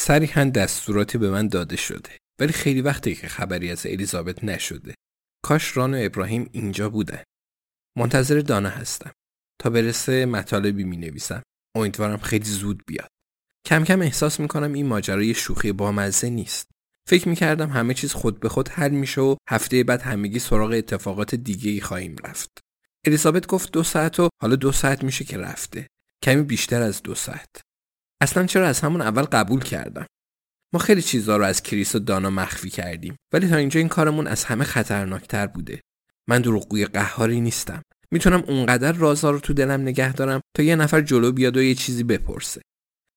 صریحا دستوراتی به من داده شده. ولی خیلی وقتی که خبری از الیزابت نشده. کاش ران و ابراهیم اینجا بودن. منتظر دانا هستم. تا برسه مطالبی می نویسم امیدوارم خیلی زود بیاد. کم کم احساس می کنم این ماجرای شوخی بامزه نیست. فکر می کردم همه چیز خود به خود حل میشه و هفته بعد همگی سراغ اتفاقات دیگه ای خواهیم رفت. الیزابت گفت دو ساعت و حالا دو ساعت میشه که رفته. کمی بیشتر از دو ساعت. اصلا چرا از همون اول قبول کردم؟ ما خیلی چیزها رو از کریس و دانا مخفی کردیم ولی تا اینجا این کارمون از همه خطرناکتر بوده. من دروغگوی قهاری نیستم. می‌تونم اونقدر رازها رو تو دلم نگه دارم تا یه نفر جلو بیاد و یه چیزی بپرسه.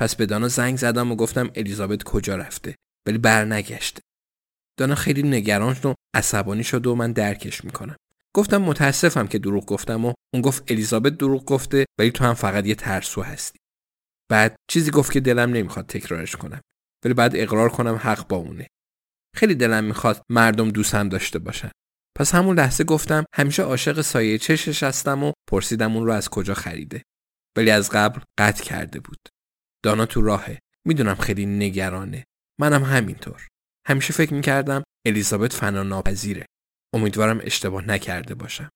پس به دانا زنگ زدم و گفتم الیزابت کجا رفته؟ ولی برنگشته. دانا خیلی نگران و عصبانی شد و من درکش می‌کنم. گفتم متاسفم که دروغ گفتم و اون گفت الیزابت دروغ گفته ولی تو هم فقط یه ترسو هستی. بعد چیزی گفت که دلم نمی‌خواد تکرارش کنم. ولی بعد اقرار کنم حق با اونه. خیلی دلم می‌خواد مردم دوستم داشته باشن. پس همون لحظه گفتم همیشه عاشق سایه چشش هستم و پرسیدم اون رو از کجا خریده. ولی از قبل قطع کرده بود. دانا تو راهه. می‌دونم خیلی نگرانه. منم همینطور. همیشه فکر می‌کردم الیزابت فنا ناپذیره امیدوارم اشتباه نکرده باشم.